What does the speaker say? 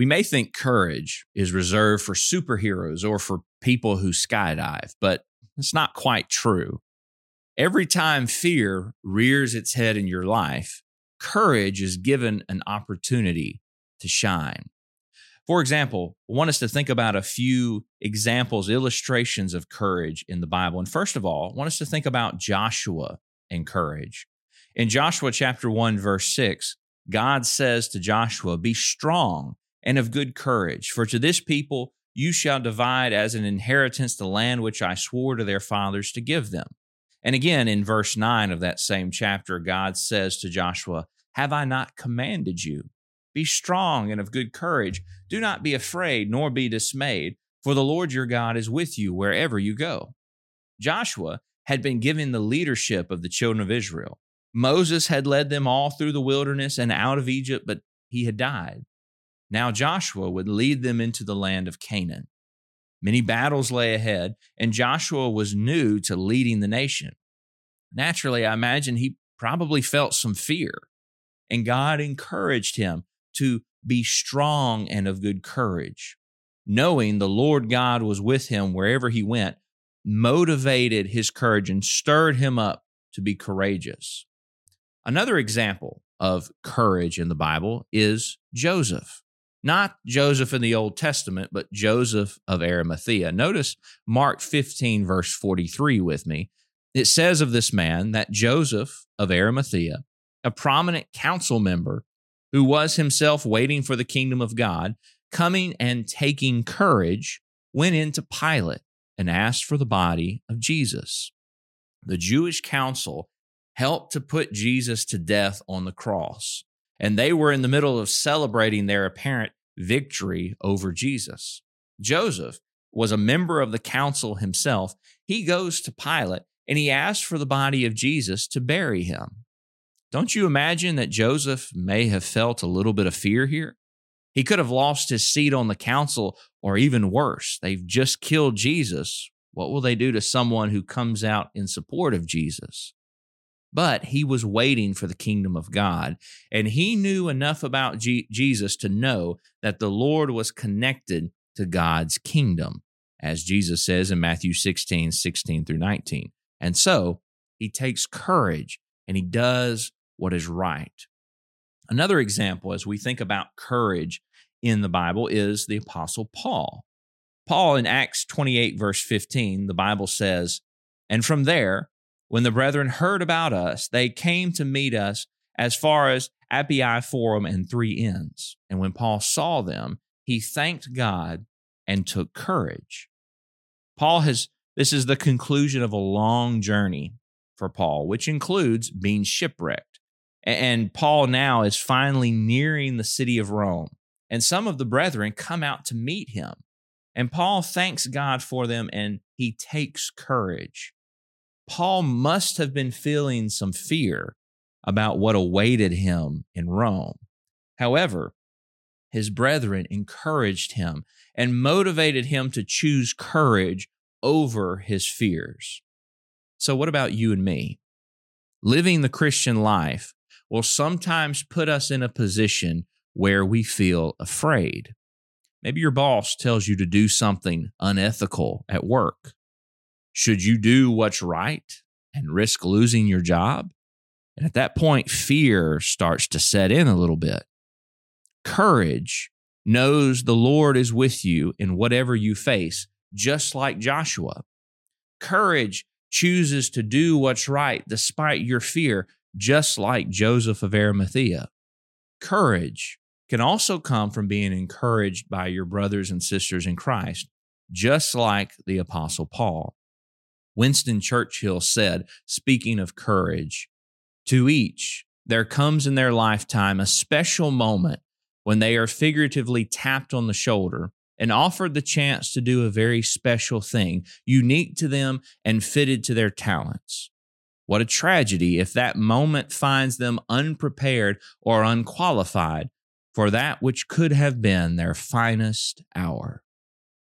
We may think courage is reserved for superheroes or for people who skydive, but it's not quite true. Every time fear rears its head in your life, courage is given an opportunity to shine. For example, I want us to think about a few examples, illustrations of courage in the Bible. And first of all, I want us to think about Joshua and courage. In Joshua chapter 1, verse 6, God says to Joshua, Be strong and of good courage, for to this people you shall divide as an inheritance the land which I swore to their fathers to give them. And again, in verse 9 of that same chapter, God says to Joshua, Have I not commanded you? Be strong and of good courage. Do not be afraid, nor be dismayed, for the Lord your God is with you wherever you go. Joshua had been given the leadership of the children of Israel. Moses had led them all through the wilderness and out of Egypt, but he had died. Now Joshua would lead them into the land of Canaan. Many battles lay ahead, and Joshua was new to leading the nation. Naturally, I imagine he probably felt some fear, and God encouraged him to be strong and of good courage. Knowing the Lord God was with him wherever he went, motivated his courage and stirred him up to be courageous. Another example of courage in the Bible is Joseph. Not Joseph in the Old Testament, but Joseph of Arimathea. Notice Mark 15, verse 43 with me. It says of this man that Joseph of Arimathea, a prominent council member who was himself waiting for the kingdom of God, coming and taking courage, went into Pilate and asked for the body of Jesus. The Jewish council helped to put Jesus to death on the cross and they were in the middle of celebrating their apparent victory over Jesus. Joseph was a member of the council himself. He goes to Pilate and he asks for the body of Jesus to bury him. Don't you imagine that Joseph may have felt a little bit of fear here? He could have lost his seat on the council, or even worse, they've just killed Jesus. What will they do to someone who comes out in support of Jesus? But he was waiting for the kingdom of God. And he knew enough about G- Jesus to know that the Lord was connected to God's kingdom, as Jesus says in Matthew 16, 16 through 19. And so he takes courage and he does what is right. Another example, as we think about courage in the Bible, is the Apostle Paul. Paul in Acts 28, verse 15, the Bible says, And from there, when the brethren heard about us, they came to meet us as far as Appii Forum and Three Inns. And when Paul saw them, he thanked God and took courage. Paul has, this is the conclusion of a long journey for Paul, which includes being shipwrecked. And Paul now is finally nearing the city of Rome. And some of the brethren come out to meet him. And Paul thanks God for them and he takes courage. Paul must have been feeling some fear about what awaited him in Rome. However, his brethren encouraged him and motivated him to choose courage over his fears. So, what about you and me? Living the Christian life will sometimes put us in a position where we feel afraid. Maybe your boss tells you to do something unethical at work. Should you do what's right and risk losing your job? And at that point, fear starts to set in a little bit. Courage knows the Lord is with you in whatever you face, just like Joshua. Courage chooses to do what's right despite your fear, just like Joseph of Arimathea. Courage can also come from being encouraged by your brothers and sisters in Christ, just like the Apostle Paul. Winston Churchill said, speaking of courage, to each there comes in their lifetime a special moment when they are figuratively tapped on the shoulder and offered the chance to do a very special thing, unique to them and fitted to their talents. What a tragedy if that moment finds them unprepared or unqualified for that which could have been their finest hour.